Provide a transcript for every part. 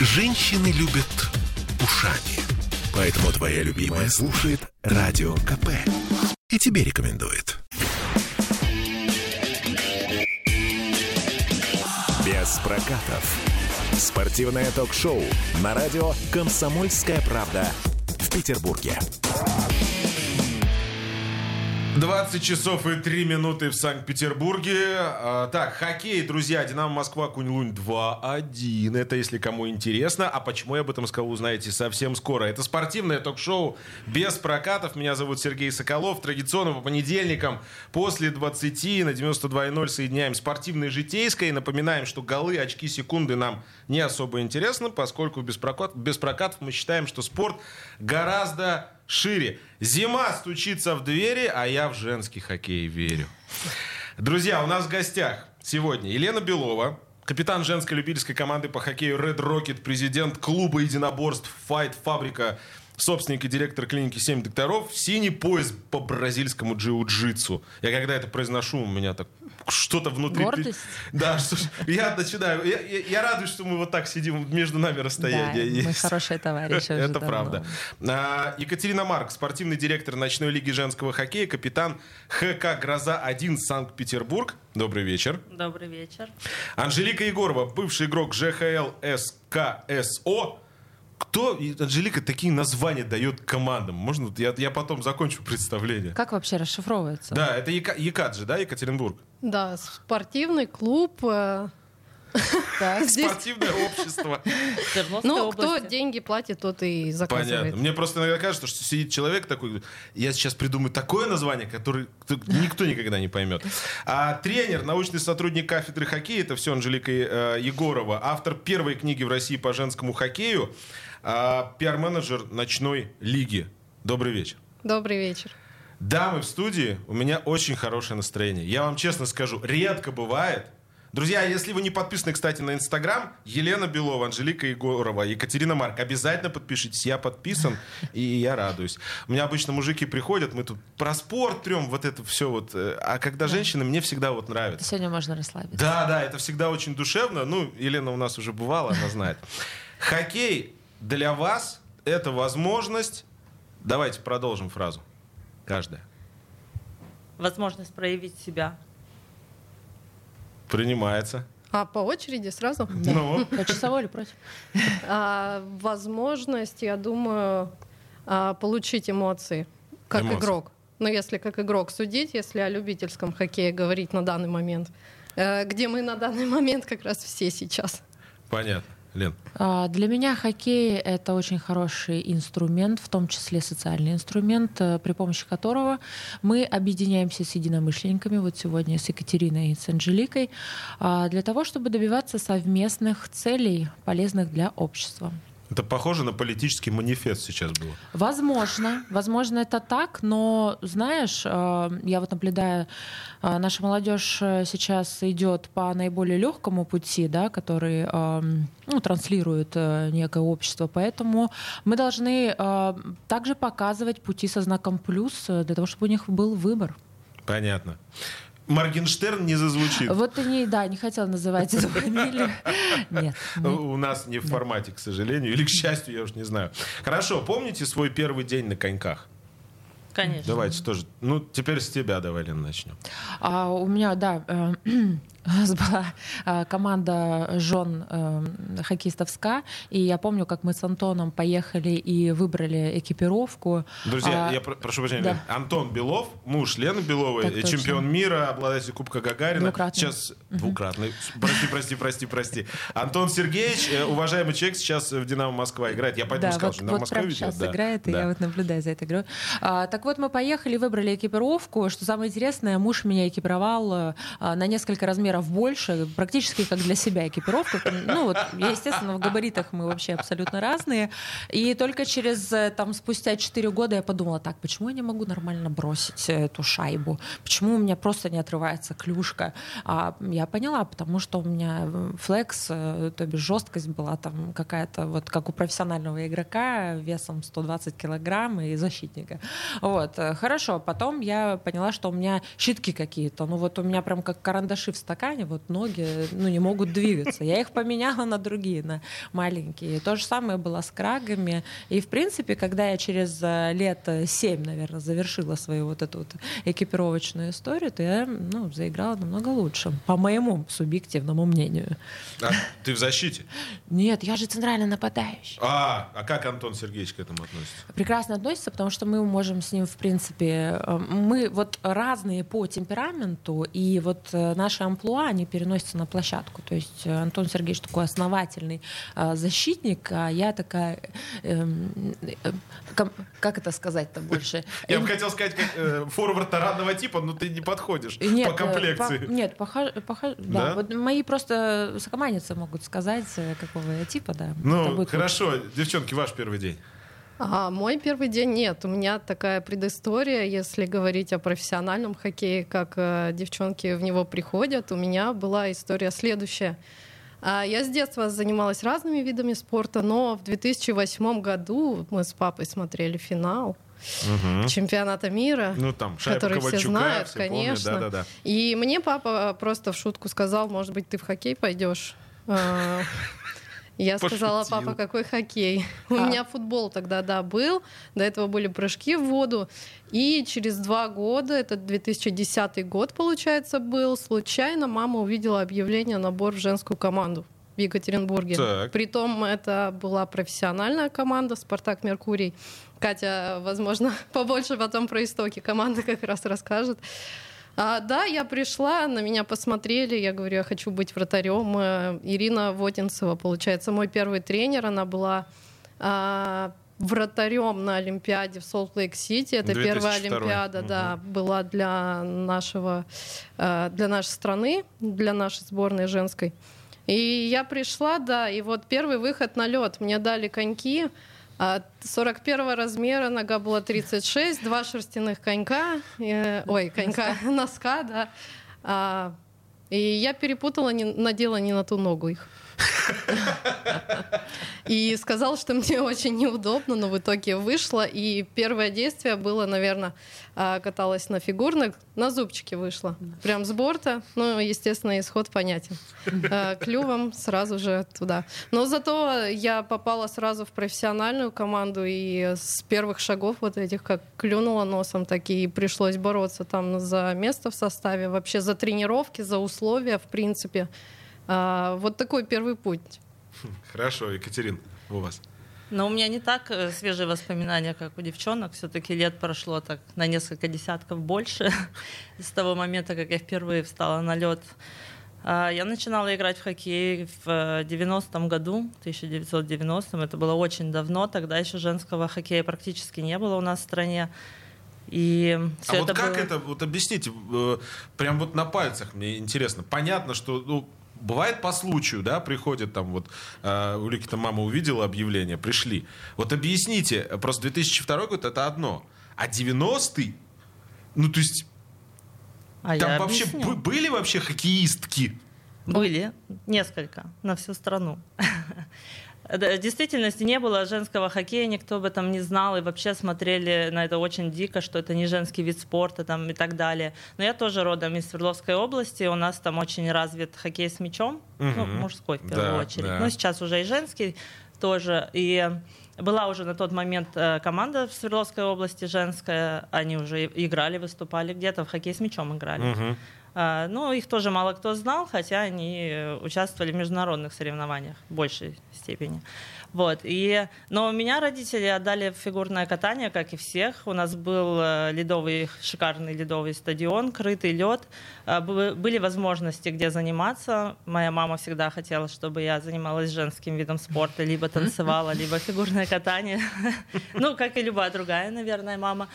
Женщины любят ушами. Поэтому твоя любимая слушает Радио КП. И тебе рекомендует. Без прокатов. Спортивное ток-шоу на радио «Комсомольская правда» в Петербурге. 20 часов и 3 минуты в Санкт-Петербурге. А, так, хоккей, друзья. Динамо Москва, Кунь-Лунь 2-1. Это если кому интересно. А почему я об этом сказал, узнаете совсем скоро. Это спортивное ток-шоу без прокатов. Меня зовут Сергей Соколов. Традиционно по понедельникам после 20 на 92.0 соединяем спортивное и житейское. И напоминаем, что голы, очки, секунды нам не особо интересны, поскольку без, прокат, без прокатов мы считаем, что спорт гораздо шире. Зима стучится в двери, а я в женский хоккей верю. Друзья, у нас в гостях сегодня Елена Белова, капитан женской любительской команды по хоккею Red Rocket, президент клуба единоборств Fight Фабрика собственник и директор клиники «Семь докторов», синий пояс по бразильскому джиу-джитсу. Я когда это произношу, у меня так что-то внутри... Гордость? Да, что ж, я начинаю... Я, я, я радуюсь, что мы вот так сидим, между нами расстояние Да, мы есть. хорошие товарищи уже Это давно. правда. А, Екатерина Марк, спортивный директор ночной лиги женского хоккея, капитан ХК «Гроза-1» Санкт-Петербург. Добрый вечер. Добрый вечер. Анжелика Егорова, бывший игрок ЖХЛ СКСО. Кто, Анжелика, такие названия дает командам? Можно, я, я потом закончу представление. Как вообще расшифровывается? Да, это Ека, Екаджи, да, Екатеринбург? Да, спортивный клуб. э, Так. Здесь, Спортивное общество. Ну, кто деньги платит, тот и заказывает. Понятно. Мне просто иногда кажется, что сидит человек такой, я сейчас придумаю такое название, которое кто- никто никогда не поймет. А тренер, научный сотрудник кафедры хоккея, это все Анжелика э, Егорова, автор первой книги в России по женскому хоккею, а, пиар-менеджер ночной лиги. Добрый вечер. Добрый вечер. Дамы в студии, у меня очень хорошее настроение. Я вам честно скажу, редко бывает. Друзья, если вы не подписаны, кстати, на Инстаграм, Елена Белова, Анжелика Егорова, Екатерина Марк, обязательно подпишитесь. Я подписан, и я радуюсь. У меня обычно мужики приходят, мы тут про спорт трем, вот это все вот. э, А когда женщины, мне всегда вот нравится. Сегодня можно расслабиться. Да, да, это всегда очень душевно. Ну, Елена у нас уже бывала, она знает. Хоккей для вас — это возможность... Давайте продолжим фразу. Каждая. Возможность проявить себя. Принимается. А по очереди сразу? Ну, По часовой или против? А, возможность, я думаю, а, получить эмоции как Эмоции. игрок. Ну, если как игрок судить, если о любительском хоккее говорить на данный момент. Э, Где мы на данный момент как раз все сейчас. понятно. Лен. А, Для меня хоккей — это очень хороший инструмент, в том числе социальный инструмент, э, при помощи которого мы объединяемся с единомышленниками, вот сегодня с Екатериной и с Анжеликой, а, для того, чтобы добиваться совместных целей, полезных для общества. Это похоже на политический манифест сейчас было. Возможно, возможно, это так, но знаешь, э, я вот наблюдаю, э, наша молодежь э, сейчас идет по наиболее легкому пути, да, который э, ну, транслирует некое общество, поэтому мы должны также показывать пути со знаком плюс для того, чтобы у них был выбор. Понятно. Моргенштерн не зазвучит. Вот ты не, да, не хотела называть эту фамилию. Нет. У нас не в формате, к сожалению. Или к счастью, я уж не знаю. Хорошо, помните свой первый день на коньках? Конечно. Давайте тоже. Ну, теперь с тебя давай, Лен, начнем. А у меня, да, э, у нас была э, команда жен э, хоккеистов СКА, и я помню, как мы с Антоном поехали и выбрали экипировку. Друзья, А, я про- прошу прощения. да. Антон Белов, муж Лены Беловой, Так точно. чемпион мира, обладатель Кубка Гагарина. Двукратный. Сейчас двукратный. Прости, прости, прости, прости. Антон Сергеевич, э, уважаемый человек, сейчас в Динамо Москва играет. Я поэтому Да, сказал, вот, что Динамо вот Москва ведет. сейчас да. играет, и Да. я вот наблюдаю за этой игрой. А, так вот, мы поехали, выбрали экипировку. Что самое интересное, муж меня экипировал э, на несколько размеров больше, практически как для себя экипировка. Ну вот, естественно, в габаритах мы вообще абсолютно разные. И только через, э, там, спустя 4 года я подумала, так, почему я не могу нормально бросить э, эту шайбу? Почему у меня просто не отрывается клюшка? А я поняла, потому что у меня флекс, то бишь жесткость была там какая-то, вот как у профессионального игрока, весом 120 килограмм и защитника. Вот. Вот, э, хорошо. Потом я поняла, что у меня щитки какие-то. Ну вот у меня прям как карандаши в стакане, вот ноги, ну не могут двигаться. Я их поменяла на другие, на маленькие. То же самое было с крагами. И в принципе, когда я через э, лет семь, наверное, завершила свою вот эту вот экипировочную историю, то я, ну, заиграла намного лучше, по моему субъективному мнению. А ты в защите? Нет, я же центральный нападающий. А, а как Антон Сергеевич к этому относится? прекрасно относится, потому что мы можем с ним, в принципе, э, мы вот разные по темпераменту, и вот э, наши амплуа, они переносятся на площадку. То есть э, Антон Сергеевич такой основательный защитник, а я такая, эм, как это сказать-то больше? Я бы хотел сказать, как форвард таранного типа, но ты не подходишь по комплекции. Нет, да. Вот мои просто сокоманницы могут сказать, какого я типа, да. Ну, хорошо. Девчонки, ваш первый день. А, мой первый день нет. У меня такая предыстория, если говорить о профессиональном хоккее, как э, девчонки в него приходят. У меня была история следующая. А, я с детства занималась разными видами спорта, но в 2008 году мы с папой смотрели финал угу. чемпионата мира, ну, там, который все знают, все конечно. Помнят, да, да, да. И мне папа просто в шутку сказал, может быть, ты в хоккей пойдешь. Я Пошутил. сказала, папа, какой хоккей? А. У меня футбол тогда, да, был. До этого были прыжки в воду. И через два года, это 2010 год, получается, был, случайно мама увидела объявление набор в женскую команду в Екатеринбурге. Так. Притом это была профессиональная команда «Спартак Меркурий». Катя, возможно, побольше потом про истоки команды как раз расскажет. А, да, я пришла, на меня посмотрели, я говорю, я хочу быть вратарем. Э, Ирина Водинцева, получается, мой первый тренер, она была а, вратарем на Олимпиаде в Солт-Лейк-Сити. Это первая Олимпиада, угу. да, была для нашего, э, для нашей страны, для нашей сборной женской. И я пришла, да, и вот первый выход на лед. Мне дали коньки, 41 размера, нога была 36, два шерстяных конька, э, ой, конька, носка, да. А, и я перепутала, не, надела не на ту ногу их. И сказал, что мне очень неудобно, но в итоге вышло. И первое действие было, наверное, а, каталась на фигурных, на зубчике вышла. Прям с борта. Ну, естественно, исход понятен. А, клювом сразу же туда. Но зато я попала сразу в профессиональную команду, и с первых шагов вот этих, как клюнула носом, так и пришлось бороться там за место в составе, вообще за тренировки, за условия, в принципе. А, вот такой первый путь. Хорошо, Екатерин, у вас. Но у меня не так э, свежие воспоминания, как у девчонок. Все-таки лет прошло так на несколько десятков больше с того момента, как я впервые встала на лед. А, я начинала играть в хоккей в 90-м э, году, 1990-м. Это было очень давно. Тогда еще женского хоккея практически не было у нас в стране. И а вот как было... это, вот объясните, э, прям вот на пальцах мне интересно. Понятно, что ну, Бывает по случаю, да, приходит там вот, э, у Лики там мама увидела объявление, пришли. Вот объясните, просто 2002 год это одно, а 90-й, ну то есть, а там вообще были вообще хоккеистки? Были, несколько, на всю страну. В действительности не было женского хоккея, никто об этом не знал, и вообще смотрели на это очень дико, что это не женский вид спорта там, и так далее. Но я тоже родом из Свердловской области, у нас там очень развит хоккей с мячом, угу. ну, мужской в первую да, очередь. Да. Ну, сейчас уже и женский тоже. И была уже на тот момент э, команда в Свердловской области женская, они уже играли, выступали где-то, в хоккей с мячом играли. Угу. Ну, их тоже мало кто знал, хотя они э, участвовали в международных соревнованиях в большей степени. Вот. И, но меня родители отдали фигурное катание, как и всех. У нас был э, ледовый, шикарный ледовый стадион, крытый лед. Э, были возможности, где заниматься. Моя мама всегда хотела, чтобы я занималась женским видом спорта, либо танцевала, либо фигурное катание. Ну, как и любая другая, наверное, мама.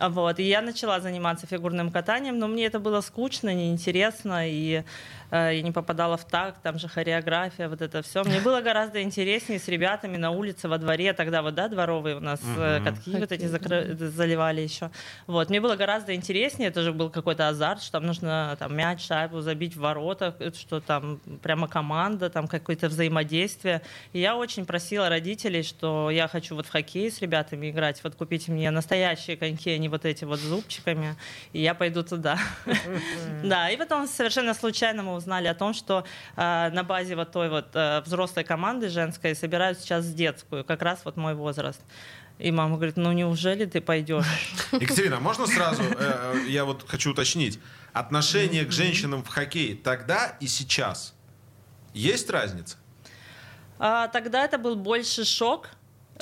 Вот. И я начала заниматься фигурным катанием, но мне это было скучно, неинтересно. И я не попадала в такт, там же хореография, вот это все. Мне было гораздо интереснее с ребятами на улице, во дворе, тогда вот, да, дворовые у нас uh-huh. катки вот эти закры... заливали еще. Вот, мне было гораздо интереснее, это же был какой-то азарт, что там нужно там мяч, шайбу забить в воротах, что там прямо команда, там какое-то взаимодействие. И я очень просила родителей, что я хочу вот в хоккей с ребятами играть, вот купите мне настоящие коньки, а не вот эти вот зубчиками, и я пойду туда. Да, и потом совершенно случайно мы узнали о том, что э, на базе вот той вот э, взрослой команды женской собирают сейчас детскую, как раз вот мой возраст. И мама говорит, ну неужели ты пойдешь? Екатерина, а можно сразу, э, я вот хочу уточнить, отношение к женщинам в хоккей тогда и сейчас, есть разница? А, тогда это был больше шок,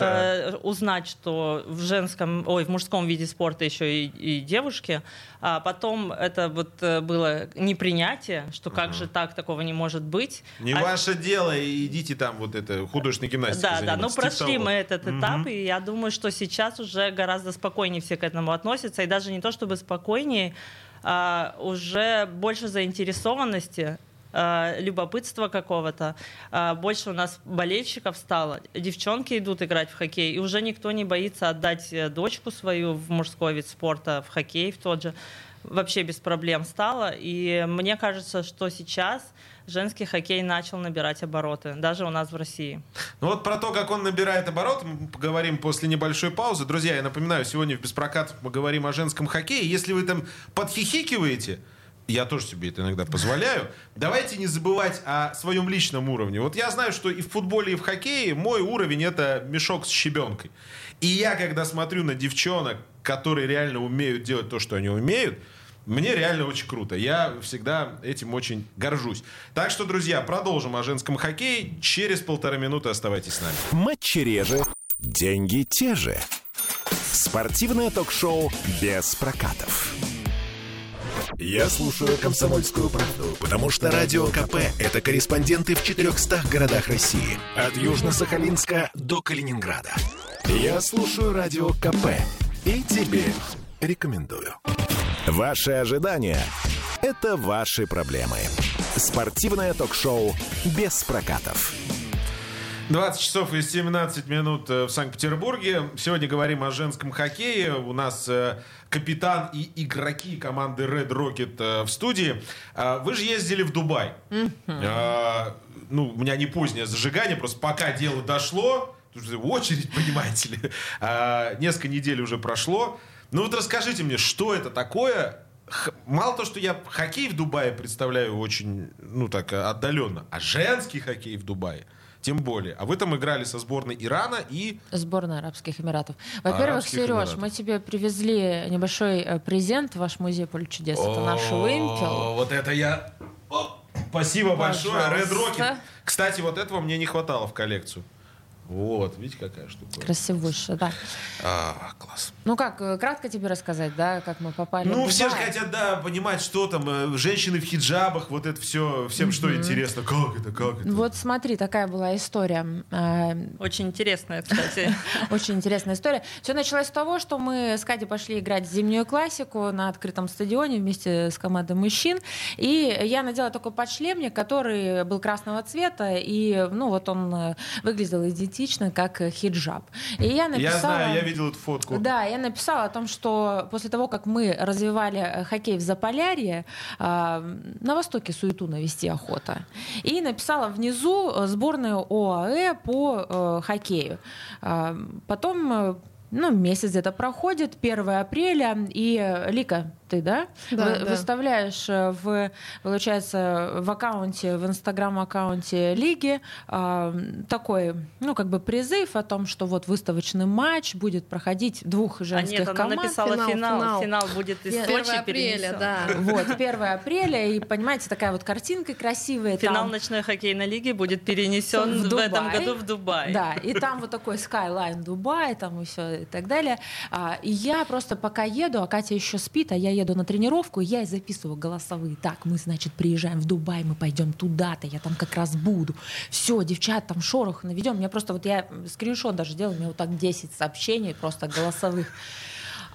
э, узнать, что в женском, ой, в мужском виде спорта еще и, и девушки. А потом это вот э, было непринятие, что как uh-huh. же так, такого не может быть. Не а... ваше дело, идите там вот это художественной гимнастикой Да, да, ну прошли того. мы этот uh-huh. этап, и я думаю, что сейчас уже гораздо спокойнее все к этому относятся, и даже не то чтобы спокойнее, а уже больше заинтересованности любопытства какого-то. Э, больше у нас болельщиков стало. Девчонки идут играть в хоккей, и уже никто не боится отдать э, дочку свою в мужской вид спорта, в хоккей в тот же. Вообще без проблем стало. И мне кажется, что сейчас женский хоккей начал набирать обороты, даже у нас в России. Ну вот про то, как он набирает обороты, мы поговорим после небольшой паузы. Друзья, я напоминаю, сегодня в «Беспрокат» мы говорим о женском хоккее. Если вы там подхихикиваете, я тоже себе это иногда позволяю. Давайте не забывать о своем личном уровне. Вот я знаю, что и в футболе, и в хоккее мой уровень это мешок с щебенкой. И я, когда смотрю на девчонок, которые реально умеют делать то, что они умеют, мне реально очень круто. Я всегда этим очень горжусь. Так что, друзья, продолжим о женском хоккее. Через полторы минуты оставайтесь с нами. Матчи реже, деньги те же. Спортивное ток-шоу без прокатов. Я слушаю «Комсомольскую правду», потому что «Радио КП» — это корреспонденты в 400 городах России. От Южно-Сахалинска до Калининграда. Я слушаю «Радио КП» и тебе рекомендую. Ваши ожидания — это ваши проблемы. Спортивное ток-шоу «Без прокатов». 20 часов и 17 минут э, в Санкт-Петербурге. Сегодня говорим о женском хоккее. У нас э, капитан и игроки команды Red Rocket э, в студии. А, вы же ездили в Дубай. Mm-hmm. Ну, у меня не позднее зажигание, просто пока дело дошло, очередь, понимаете ли, а, несколько недель уже прошло. Ну вот расскажите мне, что это такое? Мало то, что я хоккей в Дубае представляю очень, ну так, отдаленно, а женский хоккей в Дубае – тем более. А вы там играли со сборной Ирана и... Сборной Арабских Эмиратов. Во-первых, Сереж, мы тебе привезли небольшой э, презент в ваш музей поле чудес. Это наш вымпел. Вот это я... Спасибо большое, Red Rocket. Кстати, вот этого мне не хватало в коллекцию. Вот, видите, какая штука. Красивущая, да. А, класс. Ну как, э, кратко тебе рассказать, да, как мы попали Ну, в все же хотят, да, понимать, что там, э, женщины в хиджабах, вот это все, всем mm-hmm. что интересно, как это, как это. Вот смотри, такая была история. А, Очень интересная, кстати. Очень интересная история. Все началось с того, что мы с Кадей пошли играть зимнюю классику на открытом стадионе вместе с командой мужчин, и я надела такой подшлемник, который был красного цвета, и, ну, вот он э, выглядел идентично идентично, как хиджаб. И я написала... Я знаю, я видел эту фотку. Да, я написала о том, что после того, как мы развивали э, хоккей в Заполярье, э, на Востоке суету навести охота. И написала внизу сборную ОАЭ по э, хоккею. Потом ну, месяц где-то проходит, 1 апреля, и Лика, ты, да? Да, Вы, да. Выставляешь э, в, получается, в аккаунте, в инстаграм-аккаунте лиги э, такой, ну, как бы призыв о том, что вот выставочный матч будет проходить двух женских а нет, команд. она написала финал, финал, финал, финал будет из Сочи апреля, да. Вот, 1 апреля, и, понимаете, такая вот картинка красивая. Финал там... ночной хоккейной лиги будет перенесен в, в этом году в Дубай. Да, и там вот такой skyline Дубай, там и все и так далее. А, и я просто пока еду, а Катя еще спит, а я еду на тренировку, я и записываю голосовые. Так, мы, значит, приезжаем в Дубай, мы пойдем туда-то, я там как раз буду. Все, девчат, там шорох наведем. Мне просто вот я скриншот даже делал, у меня вот так 10 сообщений просто голосовых.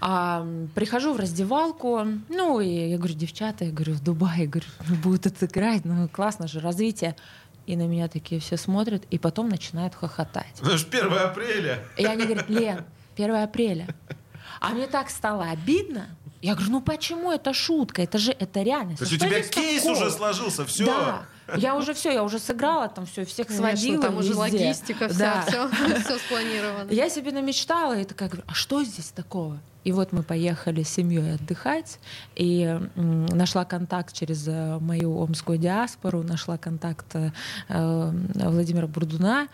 А, прихожу в раздевалку, ну, и я говорю, девчата, я говорю, в Дубае, говорю, «Ну, будут это играть, ну, классно же, развитие. И на меня такие все смотрят, и потом начинают хохотать. Ну же 1 апреля. И они говорят, Лен, 1 апреля. А мне так стало обидно. Я говорю, ну почему это шутка? Это же это реальность. То Ну есть у что тебя кейс такого? уже сложился, все. Да. Я уже все, я уже сыграла там все, всех Конечно, сводила. там уже везде. логистика Да. вся, все, все спланировано. Я себе намечтала и такая говорю, а что здесь такого? И вот мы поехали с семьей отдыхать, и нашла контакт через э, мою омскую диаспору, нашла контакт э, э, Владимира Бурдуна,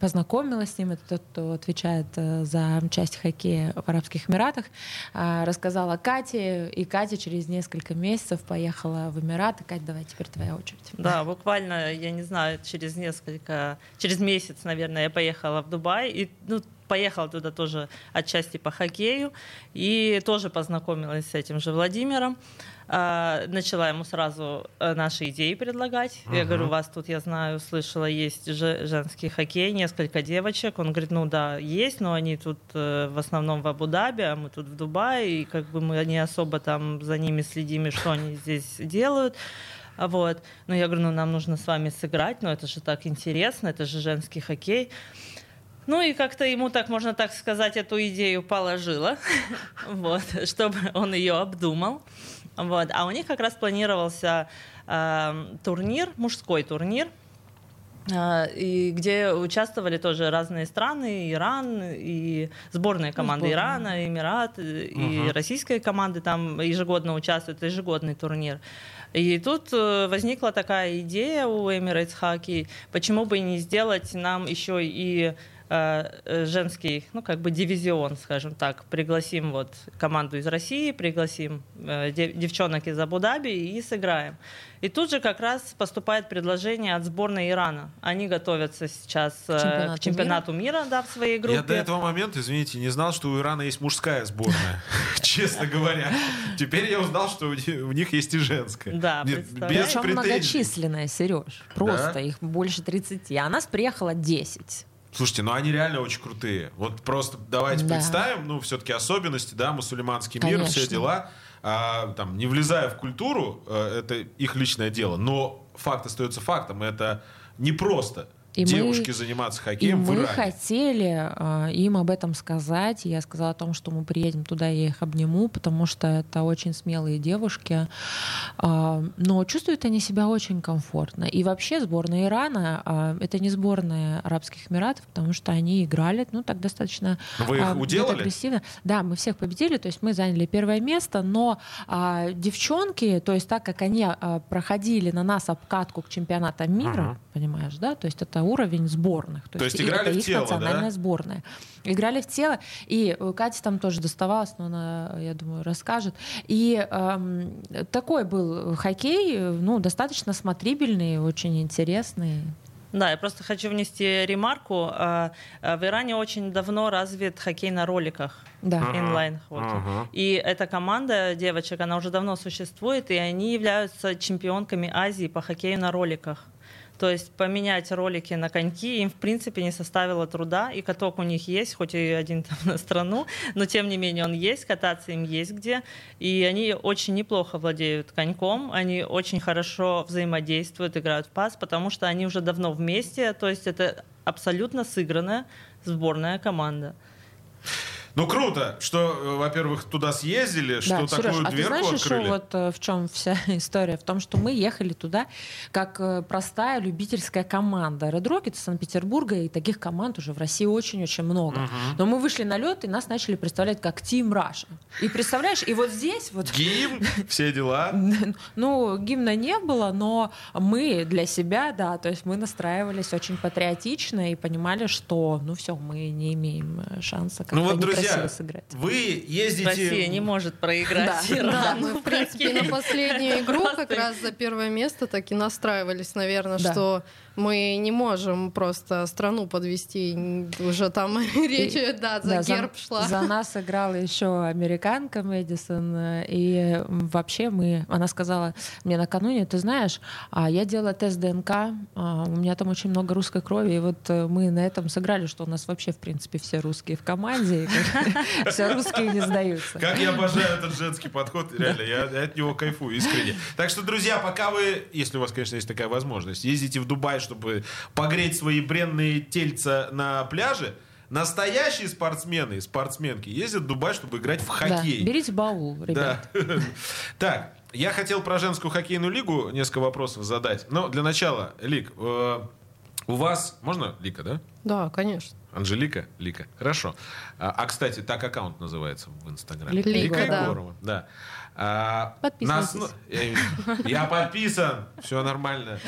познакомилась с ним, это тот, кто отвечает за часть хоккея в Арабских Эмиратах, э, рассказала Кате, и Катя через несколько месяцев поехала в Эмираты. Катя, давай теперь твоя очередь. Да, буквально, я не знаю, через несколько, через месяц, наверное, я поехала в Дубай и ну, поехала туда тоже отчасти по хоккею и тоже познакомилась с этим же Владимиром. А, начала ему сразу э, наши идеи предлагать. Я говорю, у вас тут, я знаю, слышала, есть же- женский хоккей, несколько девочек. Он говорит, ну да, есть, но они тут э, в основном в Абу-Даби, а мы тут в Дубае, и как бы мы не особо там за ними следим, и что они здесь делают. А Вот. Ну, я говорю, ну, нам нужно с вами сыграть, но это же так интересно, это же женский хоккей. Ну и как-то ему, так можно так сказать, эту идею положила, вот, чтобы он ее обдумал. Вот. А у них как раз планировался э, турнир, мужской турнир, э, и где участвовали тоже разные страны, Иран, и сборные команды сборные. Ирана, Эмират, и Мгм. российские команды там ежегодно участвуют, это ежегодный турнир. И тут э, возникла такая идея у Emirates Hockey, почему бы не сделать нам еще и женский, ну, как бы дивизион, скажем так. Пригласим вот команду из России, пригласим э, дев- девчонок из Абу-Даби и сыграем. И тут же как раз поступает предложение от сборной Ирана. Они готовятся сейчас э, чемпионату к чемпионату мира, да, в своей группе. Я до этого момента, извините, не знал, что у Ирана есть мужская сборная, честно говоря. Теперь я узнал, что у них- есть и женская. Да, Причем претензий. многочисленная, Сереж. Просто их больше 30. А нас приехало 10. Слушайте, ну они реально очень крутые. Вот просто давайте Да. представим, ну, все-таки особенности, да, мусульманский мир, все Конечно. дела. А, там, не влезая в культуру, э, это их личное дело. Но факт остается фактом. Это не И мы- девушке заниматься И хоккеем в мы Иране. хотели э, им об этом сказать. И Я сказала о том, что мы приедем туда, я их обниму, потому что это очень смелые девушки. А, но чувствуют они себя очень комфортно. И вообще сборная Ирана а, это не сборная Арабских Эмиратов, потому что они играли, ну, так достаточно Вы их а, уделали? агрессивно. Да, мы всех победили, то есть мы заняли первое место, но а, девчонки, то есть так как они а, проходили на нас обкатку к чемпионатам мира, Ага. понимаешь, да, то есть это уровень сборных. То есть и играли это в их тело, да? национальная сборная. Играли в тело, и э, Катя там тоже доставалась, но она, я думаю, расскажет. И эм, такой был хоккей, ну, достаточно смотрибельный, очень интересный. Да, я просто хочу внести ремарку. А, а, В Иране очень давно развит хоккей на роликах. Да. Инлайн хоккей. Ага. И эта команда девочек, она уже давно существует, и они являются чемпионками Азии по хоккею на роликах. То есть поменять ролики на коньки им, в принципе, не составило труда. И каток у них есть, хоть и один там на страну, но тем не менее он есть, кататься им есть где. И они очень неплохо владеют коньком, они очень хорошо взаимодействуют, играют в пас, потому что они уже давно вместе. То есть это абсолютно сыгранная сборная команда. Ну, круто, что, э, во-первых, туда съездили, что Да, Сереж, такую а ты знаешь еще открыли. вот э, в чем вся история? В том, что мы ехали туда как э, простая любительская команда. Red Rocket из Санкт-Петербурга, и таких команд уже в России очень-очень много. Но мы вышли на лед, и нас начали представлять как Team Russia. И представляешь, и вот здесь вот Гимн, все дела. ну, гимна не было, но мы для себя, да, то есть мы настраивались очень патриотично и понимали, что, ну все, мы не имеем шанса Ну вот, друзья, некрасиво сыграть. вы ездите... Россия не может проиграть. Да. Мы, в принципе, на последнюю игру как раз за первое место так и настраивались, наверное, что мы не можем просто страну подвести, уже там речь, да, за да, герб за, шла. За нас играла еще американка Мэдисон, и вообще мы, она сказала мне накануне, ты знаешь, а я делала тест ДНК, а, у меня там очень много русской крови, и вот э, мы на этом сыграли, что у нас вообще, в принципе, все русские в команде, все русские не сдаются. Как я обожаю этот женский подход, реально, я от него кайфую искренне. Так что, друзья, пока вы, если у вас, конечно, есть такая возможность, ездите в Дубай, чтобы погреть свои бренные тельца на пляже, Настоящие спортсмены и спортсменки ездят в Дубай, чтобы играть в хоккей. Да, берите баул, ребят. Да. Так, я хотел про женскую хоккейную лигу несколько вопросов задать. Но для начала, Лик, э, у вас... Можно Лика, да? Да, конечно. Анжелика? Лика. Хорошо. А, а кстати, так аккаунт называется в Инстаграме. Лика, Лика да. Егорова. Да. А, Подписывайтесь. Нас, я, я подписан. Все нормально.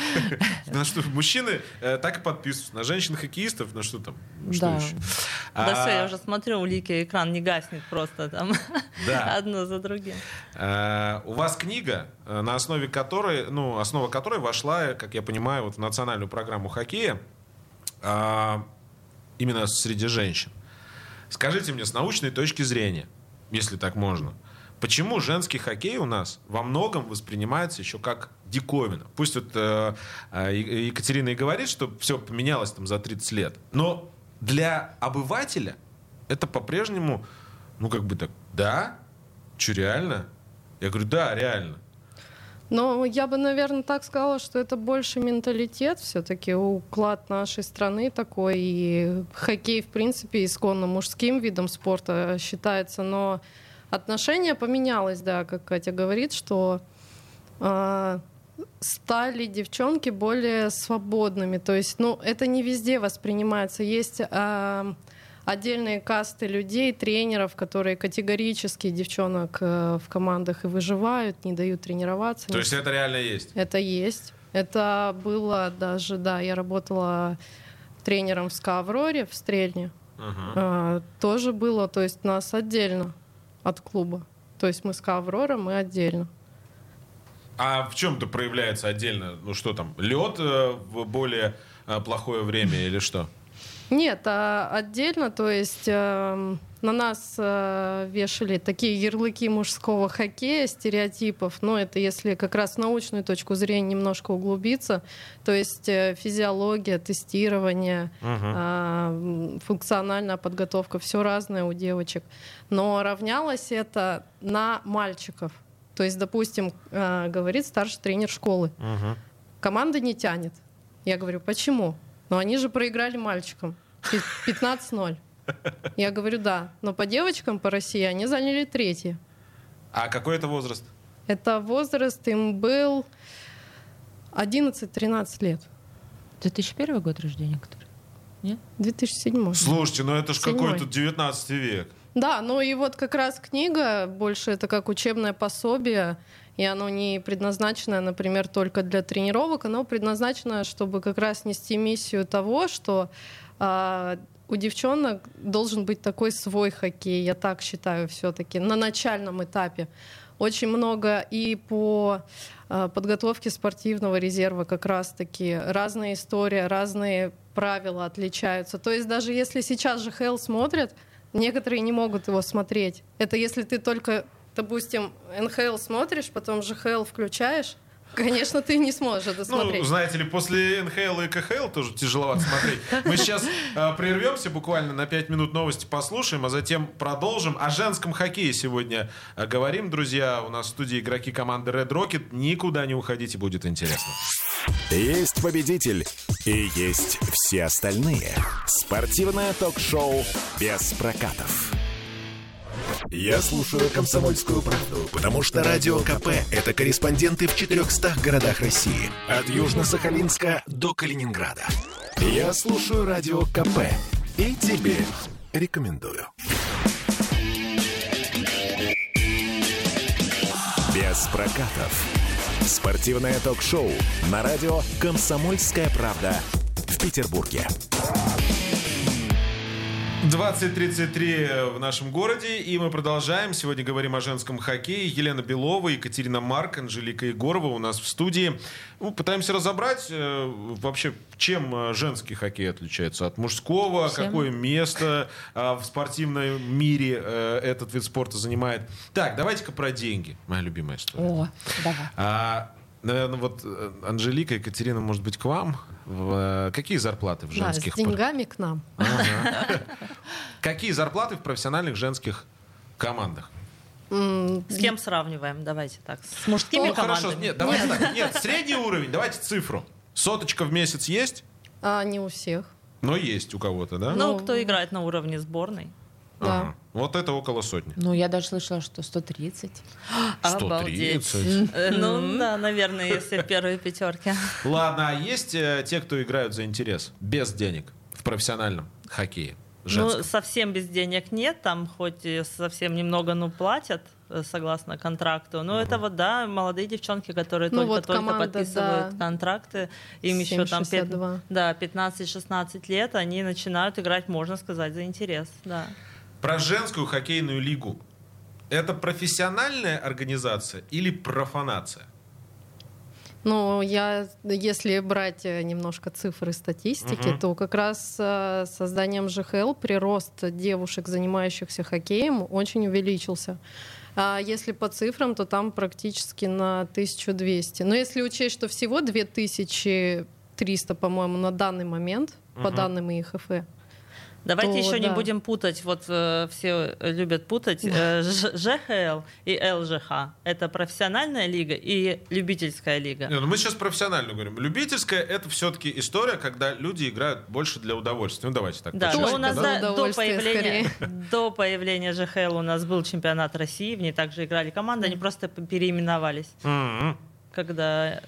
На что, мужчины э, так и подписываются. На женщин-хоккеистов, на что там? Что да. еще? Да а, все, я уже смотрю, у Лики экран не гаснет просто там. Да. Одно за другим. А, у вас книга, э, на основе которой, ну, основа которой вошла, как я понимаю, вот в национальную программу хоккея. А, именно среди женщин. Скажите мне с научной точки зрения, если так можно, почему женский хоккей у нас во многом воспринимается еще как диковина? Пусть вот э, э, Екатерина и говорит, что все поменялось там за 30 лет, но для обывателя это по-прежнему, ну как бы так, да, что реально? Я говорю, да, реально. Но я бы, наверное, так сказала, что это больше менталитет все-таки, уклад нашей страны такой. И хоккей, в принципе, исконно мужским видом спорта считается. Но отношение поменялось, да, как Катя говорит, что э, стали девчонки более свободными. То есть, ну, это не везде воспринимается. Есть э, отдельные касты людей, тренеров, которые категорически девчонок э, в командах и выживают, не дают тренироваться. То есть это реально есть? Это есть. Это было даже, да, я работала тренером в СКА «Авроре» в Стрельне. Uh-huh. А, тоже было, то есть нас отдельно от клуба. То есть мы СКА «Аврора», мы отдельно. А в чем-то проявляется отдельно? Ну что там, лед э, в более э, плохое время или что? Нет, а отдельно, то есть э, на нас э, вешали такие ярлыки мужского хоккея, стереотипов, но это если как раз научную точку зрения немножко углубиться, то есть э, физиология, тестирование, uh-huh. э, функциональная подготовка, все разное у девочек. Но равнялось это на мальчиков. То есть, допустим, э, говорит старший тренер школы, uh-huh. команда не тянет. Я говорю, почему? Но они же проиграли мальчикам. 15-0. Я говорю, да. Но по девочкам по России они заняли третье. А какой это возраст? Это возраст им был 11-13 лет. 2001 год рождения, который? Нет? 2007. Слушайте, ну это же какой-то 19 век. Да, ну и вот как раз книга, больше это как учебное пособие, и оно не предназначено, например, только для тренировок, оно предназначено, чтобы как раз нести миссию того, что у девчонок должен быть такой свой хоккей, я так считаю все-таки, на начальном этапе. Очень много и по э, подготовке спортивного резерва как раз-таки разные истории, разные правила отличаются. То есть даже если сейчас же Хелл смотрят, некоторые не могут его смотреть. Это если ты только допустим, НХЛ смотришь, потом же ХЛ включаешь, Конечно, ты не сможешь это ну, смотреть. Ну, знаете ли, после НХЛ и КХЛ тоже тяжеловато смотреть. Мы сейчас э, прервемся буквально на 5 минут новости послушаем, а затем продолжим. О женском хоккее сегодня э, говорим, друзья. У нас в студии игроки команды Red Rocket. Никуда не уходите, будет интересно. Есть победитель и есть все остальные. Спортивное ток-шоу без прокатов. Я слушаю «Комсомольскую правду», потому что «Радио КП» — это корреспонденты в 400 городах России. От Южно-Сахалинска до Калининграда. Я слушаю «Радио КП» и тебе рекомендую. Без прокатов. Спортивное ток-шоу на радио «Комсомольская правда» в Петербурге. 20.33 в нашем городе, и мы продолжаем. Сегодня говорим о женском хоккее. Елена Белова, Екатерина Марк, Анжелика Егорова у нас в студии. Ну, пытаемся разобрать э, вообще, чем э, женский хоккей отличается от мужского, Всем. какое место э, в спортивном мире э, этот вид спорта занимает. Так, давайте-ка про деньги. Моя любимая история. О, давай. А, наверное, вот э, Анжелика, Екатерина, может быть, к вам? В, э, какие зарплаты в женских? Да, с деньгами к нам. Какие зарплаты в профессиональных женских командах? С кем сравниваем? Давайте так. С мужскими ну, командами? Хорошо, нет, давайте нет. так. Нет, средний уровень, давайте цифру. Соточка в месяц есть? А, не у всех. Но есть у кого-то, да? Ну, кто играет на уровне сборной. Да. Ага. Вот это около сотни. Ну, я даже слышала, что 130. 130? Э, ну, да, наверное, если в первой пятерке. Ладно, а есть э, те, кто играют за интерес, без денег, в профессиональном хоккее? Женском? Ну, совсем без денег нет, там хоть совсем немного, ну, платят э, согласно контракту. Но угу. это вот, да, молодые девчонки, которые ну, только-только вот только подписывают да. контракты, им 7, еще там 5, да, 15-16 лет, они начинают играть, можно сказать, за интерес, да. Про женскую хоккейную лигу. Это профессиональная организация или профанация? Ну, я, если брать э, немножко цифры статистики, uh-huh. то как раз э, созданием ЖХЛ прирост девушек, занимающихся хоккеем, очень увеличился. А если по цифрам, то там практически на 1200. Но если учесть, что всего 2300, по-моему, на данный момент, uh-huh. по данным ИХФ, Давайте то, еще да. не будем путать, вот э, все любят путать, э, ЖХЛ и ЛЖХ. Это профессиональная лига и любительская лига. Не, ну мы сейчас профессионально говорим. Любительская это все-таки история, когда люди играют больше для удовольствия. Ну давайте так. Да, но у нас да? до, до, появления, до появления ЖХЛ у нас был чемпионат России, в ней также играли команды, они просто переименовались. Mm-hmm. Когда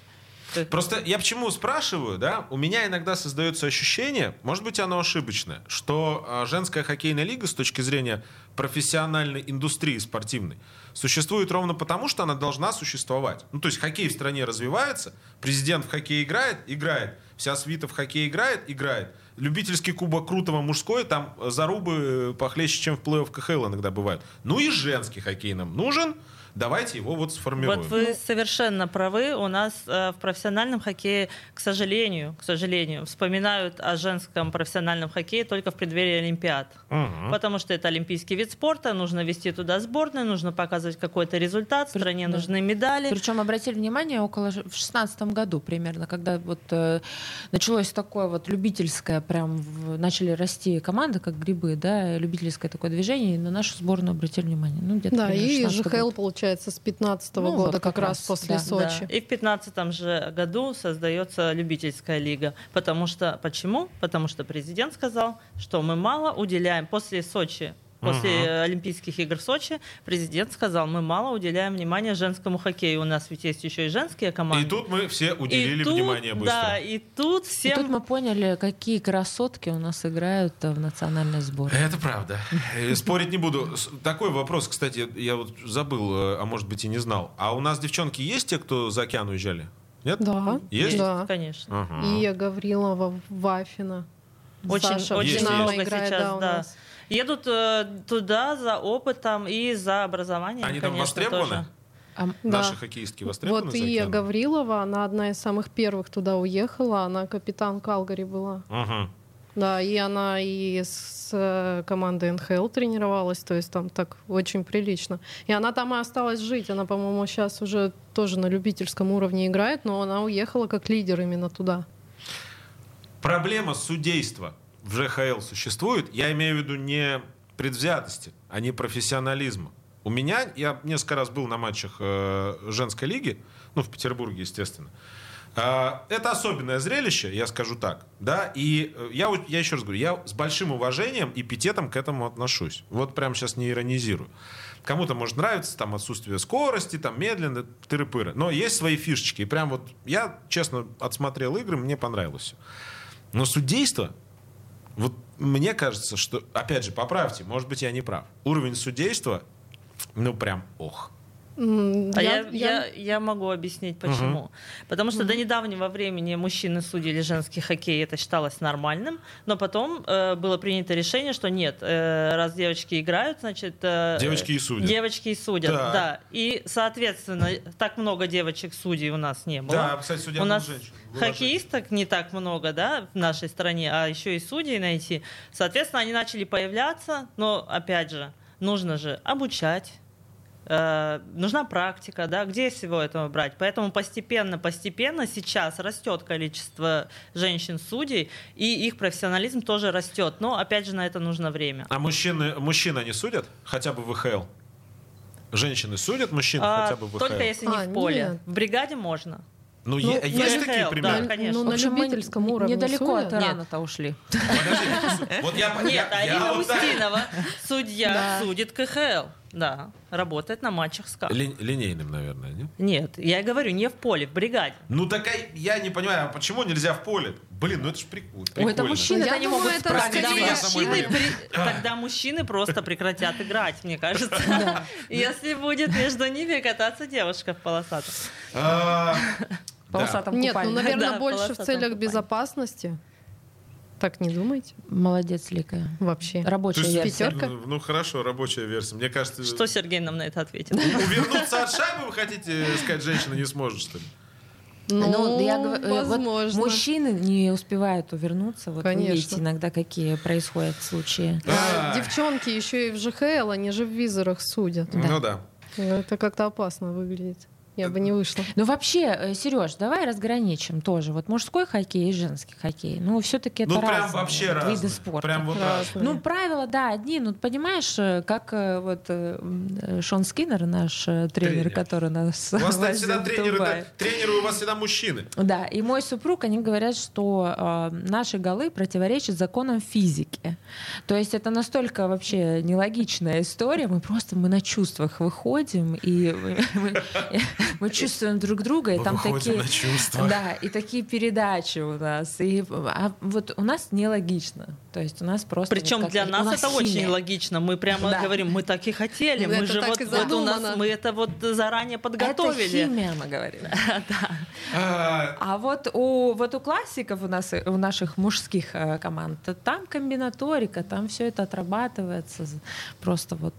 Просто я почему спрашиваю, да, у меня иногда создается ощущение, может быть, оно ошибочное, что а, женская хоккейная лига с точки зрения профессиональной индустрии спортивной существует ровно потому, что она должна существовать. Ну, то есть хоккей в стране развивается, президент в хоккей играет, играет, вся свита в хоккей играет, играет. Любительский кубок Крутого мужской, там зарубы похлеще, чем в плей-офф КХЛ иногда бывают. Ну и женский хоккей нам нужен, Давайте его вот сформируем. Вот вы совершенно правы. У нас э, в профессиональном хоккее, к сожалению, к сожалению, вспоминают о женском профессиональном хоккее только в преддверии Олимпиад. Угу. Потому что это олимпийский вид спорта, нужно вести туда сборную, нужно показывать какой-то результат, стране да. нужны медали. Причем обратили внимание около в шестнадцатом году примерно, когда вот э, началось такое вот любительское, прям в, начали расти команды, как грибы, да, любительское такое движение, и на нашу сборную обратили внимание. Ну, да, и ЖХЛ, получается, получается, с 15 ну, года, вот как, как раз, раз после да, Сочи. Да. И в 15 же году создается любительская лига. Потому что, почему? Потому что президент сказал, что мы мало уделяем после Сочи После угу. Олимпийских игр в Сочи президент сказал, мы мало уделяем внимания женскому хоккею. У нас ведь есть еще и женские команды. И тут мы все уделили и тут, внимание быстро. Да, и тут всем... И тут мы поняли, какие красотки у нас играют в национальной сборной. Это правда. Э, спорить не буду. Такой вопрос, кстати, я вот забыл, э, а может быть и не знал. А у нас девчонки есть те, кто за океан уезжали? Нет? Да. Есть? Да. Конечно. Ага. И Гаврилова, Вафина. Очень, Саша, очень много играет, сейчас, да, да. Едут э, туда за опытом и за образованием. Они конечно, там востребованы? Тоже. А, Наши да. хоккеистки востребованы? Вот Ия Гаврилова, она одна из самых первых туда уехала, она капитан Калгари была. Ага. Да, и она и с э, командой НХЛ тренировалась, то есть там так очень прилично. И она там и осталась жить. Она, по-моему, сейчас уже тоже на любительском уровне играет, но она уехала как лидер именно туда. Проблема судейства в ЖХЛ существует, я имею в виду не предвзятости, а не профессионализма. У меня, я несколько раз был на матчах э, женской лиги, ну, в Петербурге, естественно. Э, это особенное зрелище, я скажу так. Да? И э, я, я еще раз говорю, я с большим уважением и пикетом к этому отношусь. Вот прямо сейчас не иронизирую. Кому-то может нравиться там отсутствие скорости, там медленно, тыры-пыры. Но есть свои фишечки. И прям вот я, честно, отсмотрел игры, мне понравилось. Но судейство вот мне кажется, что, опять же, поправьте, может быть, я не прав. Уровень судейства, ну, прям ох. А я, я, я... я могу объяснить, почему. Угу. Потому что угу. до недавнего времени мужчины судили женский хоккей, это считалось нормальным, но потом э, было принято решение, что нет, э, раз девочки играют, значит... Э, девочки и судят. Девочки и судят, да. да. И, соответственно, так много девочек-судей у нас не было. Да, кстати, судья у нас женщин. Хоккеисток не так много, да, в нашей стране, а еще и судей найти. Соответственно, они начали появляться, но, опять же, нужно же обучать, э, нужна практика, да, где всего этого брать. Поэтому постепенно, постепенно сейчас растет количество женщин-судей, и их профессионализм тоже растет. Но, опять же, на это нужно время. А мужчины, мужчины не судят? Хотя бы в ВХЛ? Женщины судят мужчин а, хотя бы в ВХЛ? Только если не а, в поле. Нет. В бригаде можно. Ну, ну есть ХЛ, такие примеры? Да, конечно. Ну, на любительском уровне Недалеко от Ирана-то ушли. Подожди, вот я... Нет, Арина Устинова, судья, судит КХЛ. Да, работает на матчах СКА. Ли- линейным, наверное, нет? Нет, я говорю, не в поле, в бригаде. Ну так я не понимаю, а почему нельзя в поле? Блин, ну это же прикольно. Ой, это мужчины, я не могут это тогда мужчины, при... тогда мужчины просто прекратят играть, мне кажется. Если будет между ними кататься девушка в полосатом. А, полосатом Нет, ну, наверное, больше в целях безопасности. Так не думаете? Молодец, Лика. Вообще. Рабочая есть, версия. Пятерка? Ну, ну хорошо, рабочая версия. Мне кажется... Что Сергей нам на это ответит? Увернуться от шайбы вы хотите сказать, женщина не сможет, что ли? Ну, ну я говорю, э, возможно. Вот мужчины не успевают увернуться. Вот Конечно. вы видите иногда, какие происходят случаи. А, девчонки еще и в ЖХЛ, они же в визорах судят. Да. Ну да. Это как-то опасно выглядит. Я бы не вышла. Ну вообще, э, Сереж, давай разграничим тоже. Вот мужской хоккей и женский хоккей. Ну все-таки это ну, прям разные вообще вот, виды спорта. Прям вот разные. Ну правила, да, одни. Ну понимаешь, э, как э, вот Шон Скиннер, наш тренер, тренер. который нас У вас всегда тренеры, тренеры у вас всегда мужчины. Да, и мой супруг, они говорят, что э, наши голы противоречат законам физики. То есть это настолько вообще нелогичная история. Мы просто мы на чувствах выходим и мы, мы чувствуем друг друга, и Мы там такие, да, и такие передачи у нас, и а вот у нас нелогично, то есть у нас просто причем вот для нас, нас это химия. очень логично, мы прямо да. говорим, мы так и хотели, мы же вот, вот у нас мы это вот заранее подготовили. Это химия, мы говорим. А, а вот у вот у классиков у нас у наших мужских э, команд там комбинаторика, там все это отрабатывается просто вот.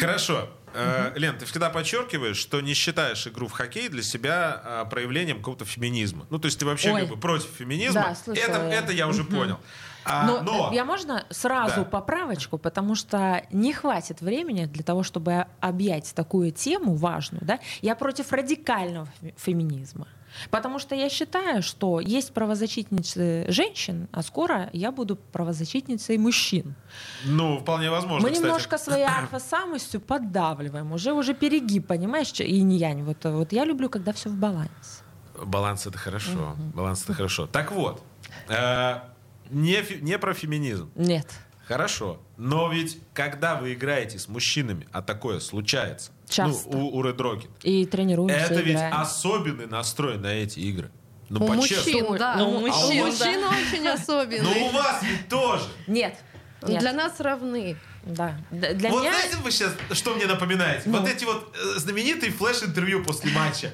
Хорошо. Э, Лен, ты всегда подчеркиваешь, что не считаешь игру в хоккей для себя э, проявлением какого-то феминизма. Ну, то есть ты вообще как бы против феминизма. Да, это, это я уже понял. А, но, но я можно сразу да. поправочку, потому что не хватит времени для того, чтобы объять такую тему важную. Да? Я против радикального феминизма. Потому что я считаю, что есть правозащитницы женщин, а скоро я буду правозащитницей мужчин. Ну, вполне возможно. Мы кстати. немножко своей альфа-самостью поддавливаем. Уже уже перегиб, понимаешь? И не я, не вот, вот я люблю, когда все в балансе. Баланс это хорошо. Угу. Баланс это хорошо. Так вот, э, не, не про феминизм. Нет. Хорошо. Но ведь когда вы играете с мужчинами, а такое случается, Часто. ну, у, у Red Rocket, и тренируемся, это ведь играем. особенный настрой на эти игры. Ну, у мужчин, да. Ну, у мужчин, а у мужчин да. очень особенный. Но у вас ведь тоже. Нет. Нет. Для нас равны. Да. Для вот меня... знаете, вы сейчас, что мне напоминаете? Ну. Вот эти вот э, знаменитые флеш-интервью после матча.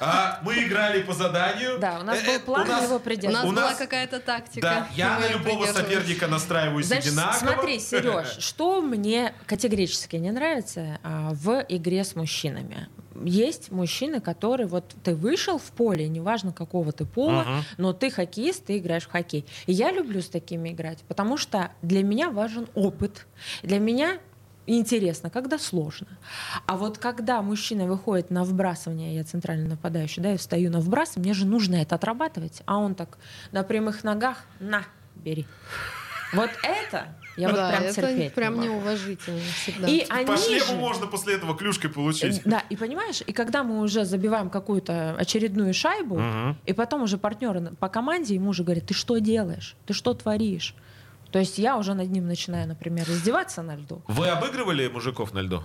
А, мы играли по заданию. Да, у нас был э, план, у нас, его У нас у была какая-то тактика. Да, я на любого соперника настраиваюсь Значит, одинаково. Смотри, Сереж, что мне категорически не нравится а, в игре с мужчинами? Есть мужчины, которые вот ты вышел в поле, неважно какого ты пола, uh-huh. но ты хоккеист, ты играешь в хоккей. И я люблю с такими играть, потому что для меня важен опыт. Для меня интересно, когда сложно. А вот когда мужчина выходит на вбрасывание, я центральный нападающий, да, я встаю на вбрасывание, мне же нужно это отрабатывать, а он так на прямых ногах, на, бери. Вот это я да, вот прям это терпеть прям неуважительно всегда. И они По шлему же... можно после этого клюшкой получить. Да, и понимаешь, и когда мы уже забиваем какую-то очередную шайбу, угу. и потом уже партнеры по команде ему уже говорят, ты что делаешь, ты что творишь? То есть я уже над ним начинаю, например, издеваться на льду. Вы обыгрывали мужиков на льду?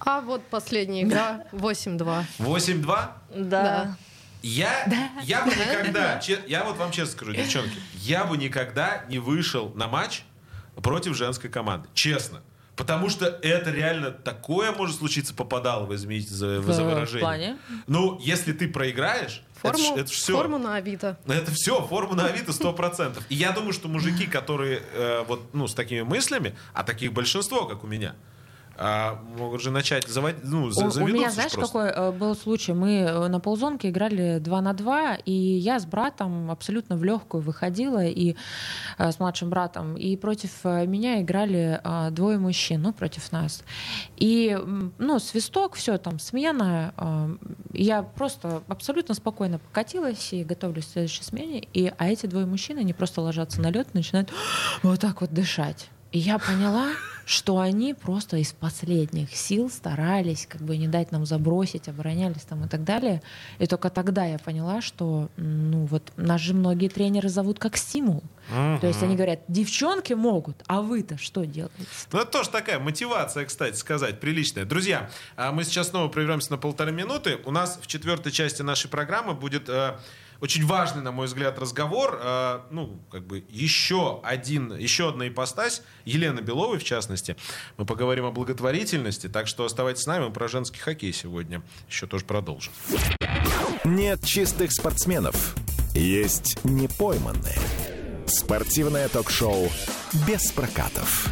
А вот последняя игра 8-2. 8-2? Да. да. Я, да. я бы никогда, я вот вам честно скажу, девчонки, я бы никогда не вышел на матч против женской команды. Честно. Потому что это реально такое может случиться попадало, извините за, за выражение. В плане? Ну, если ты проиграешь, Форму, это, это все. Форму на Авито. Это все, форму на Авито сто процентов. И я думаю, что мужики, которые э, вот, ну, с такими мыслями, а таких большинство, как у меня, а могут же начать заводить, ну, у, у меня, знаешь, просто. какой э, был случай? Мы э, на ползонке играли 2 на 2, и я с братом абсолютно в легкую выходила, и э, с младшим братом, и против меня играли двое мужчин, ну, против нас. И, ну, свисток, все там, смена. Я просто абсолютно спокойно покатилась и готовлюсь к следующей смене, и, а эти двое мужчин, они просто ложатся на лед и начинают вот так вот дышать. И я поняла, что они просто из последних сил старались как бы не дать нам забросить, оборонялись там и так далее. И только тогда я поняла, что ну вот нас же многие тренеры зовут как стимул. Угу. То есть они говорят, девчонки могут, а вы-то что делаете? Ну это тоже такая мотивация, кстати сказать, приличная. Друзья, а мы сейчас снова прервемся на полторы минуты. У нас в четвертой части нашей программы будет э, очень важный, на мой взгляд, разговор. Э, ну, как бы еще один, еще одна ипостась Елены Беловой, в частности. Мы поговорим о благотворительности, так что оставайтесь с нами. Мы про женский хоккей сегодня еще тоже продолжим. Нет чистых спортсменов. Есть непойманные. Спортивное ток-шоу «Без прокатов».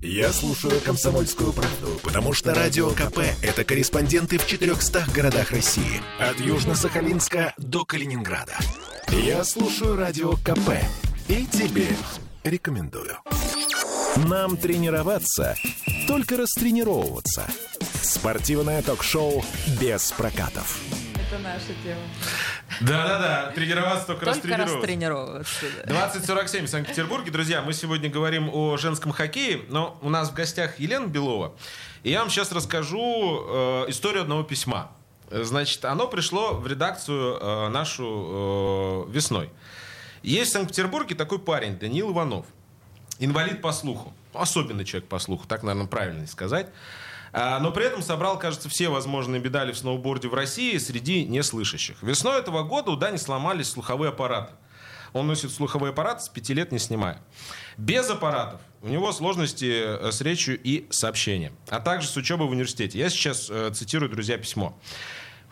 Я слушаю «Комсомольскую правду», потому что «Радио КП» — это корреспонденты в 400 городах России. От Южно-Сахалинска до Калининграда. Я слушаю «Радио КП» и тебе рекомендую. Нам тренироваться, только растренировываться. Спортивное ток-шоу «Без прокатов» это наша тема. Да-да-да, тренироваться только, только растренировываться. Да. 2047 в Санкт-Петербурге. Друзья, мы сегодня говорим о женском хоккее, но у нас в гостях Елена Белова. И я вам сейчас расскажу э, историю одного письма. Значит, оно пришло в редакцию э, нашу э, весной. Есть в Санкт-Петербурге такой парень, Даниил Иванов. Инвалид по слуху. Особенный человек по слуху, так, наверное, правильно сказать. А, но при этом собрал, кажется, все возможные медали в сноуборде в России среди неслышащих. Весной этого года у Дани сломались слуховые аппараты. Он носит слуховой аппарат с пяти лет не снимая. Без аппаратов у него сложности э, с речью и сообщением, а также с учебой в университете. Я сейчас э, цитирую, друзья, письмо.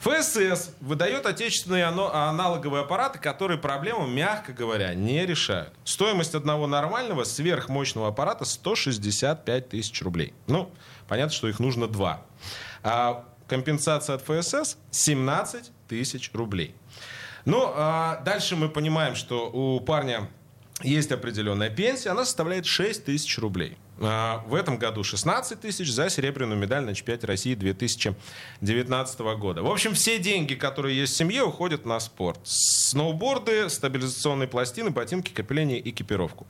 ФСС выдает отечественные аналоговые аппараты, которые проблему, мягко говоря, не решают. Стоимость одного нормального сверхмощного аппарата 165 тысяч рублей. Ну, понятно, что их нужно два. А компенсация от ФСС 17 тысяч рублей. Ну, а дальше мы понимаем, что у парня есть определенная пенсия, она составляет 6 тысяч рублей. А, в этом году 16 тысяч за серебряную медаль на чемпионате России 2019 года. В общем, все деньги, которые есть в семье, уходят на спорт. Сноуборды, стабилизационные пластины, ботинки, крепление, экипировку.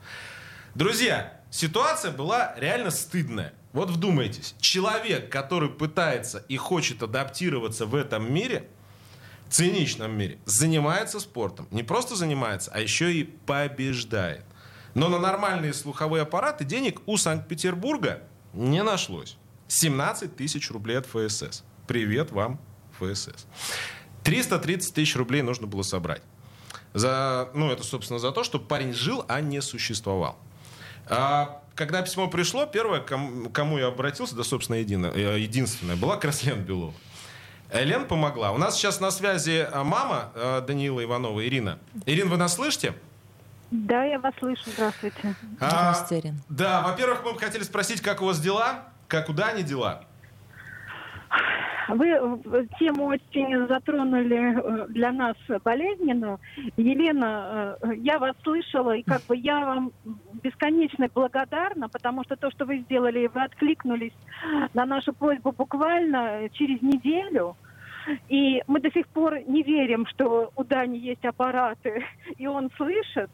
Друзья, ситуация была реально стыдная. Вот вдумайтесь, человек, который пытается и хочет адаптироваться в этом мире, циничном мире, занимается спортом. Не просто занимается, а еще и побеждает. Но на нормальные слуховые аппараты денег у Санкт-Петербурга не нашлось. 17 тысяч рублей от ФСС. Привет вам, ФСС. 330 тысяч рублей нужно было собрать. За, ну, это, собственно, за то, чтобы парень жил, а не существовал. А, когда письмо пришло, первое, кому, кому я обратился, да, собственно, едино, э, единственное, была Лена Белова. Э, Лен помогла. У нас сейчас на связи э, мама Даниила Иванова, Ирина. Ирина, вы нас слышите? Да, я вас слышу. Здравствуйте. А, Здравствуйте. Да, во-первых, мы бы хотели спросить, как у вас дела? Как у Дани дела? Вы э, тему очень затронули э, для нас болезненную. Елена, э, я вас слышала, и как бы я вам бесконечно благодарна, потому что то, что вы сделали, вы откликнулись на нашу просьбу буквально через неделю. И мы до сих пор не верим, что у Дани есть аппараты, и он слышит.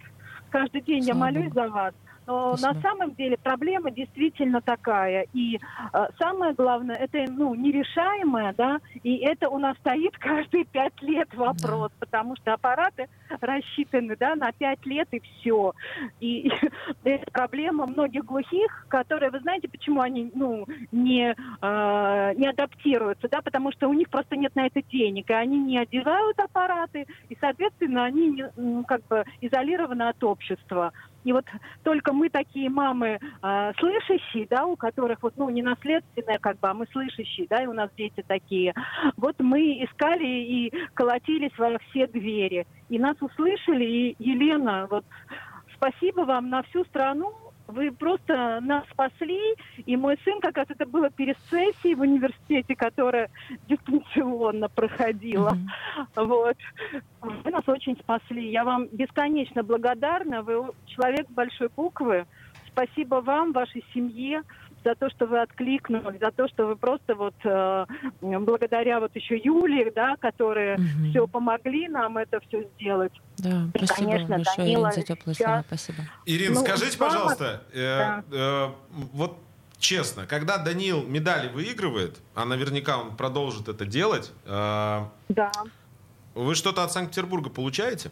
Каждый день Слава я молюсь Богу. за вас. Но Спасибо. на самом деле проблема действительно такая. И э, самое главное, это ну, нерешаемое, да, и это у нас стоит каждые пять лет вопрос, да. потому что аппараты рассчитаны да, на пять лет и все. И, и это проблема многих глухих, которые, вы знаете, почему они ну, не, э, не адаптируются, да, потому что у них просто нет на это денег, и они не одевают аппараты, и, соответственно, они не, ну, как бы изолированы от общества. И вот только мы такие мамы э, слышащие, да, у которых вот, ну, не наследственная как бы, а мы слышащие, да, и у нас дети такие. Вот мы искали и колотились во все двери. И нас услышали, и Елена, вот спасибо вам на всю страну, вы просто нас спасли, и мой сын, как раз это было перед сессией в университете, которая дистанционно проходила. Mm-hmm. Вот. Вы нас очень спасли. Я вам бесконечно благодарна. Вы человек большой буквы. Спасибо вам, вашей семье за то, что вы откликнулись, за то, что вы просто вот э, благодаря вот еще Юле, да, которые угу. все помогли нам это все сделать. Да, и, спасибо конечно, большое, Данила, Ирина, за теплые сейчас... слова. Спасибо. Ирина, ну, скажите, вам... пожалуйста, э, да. э, вот честно, когда Данил медали выигрывает, а наверняка он продолжит это делать, э, да. вы что-то от Санкт-Петербурга получаете?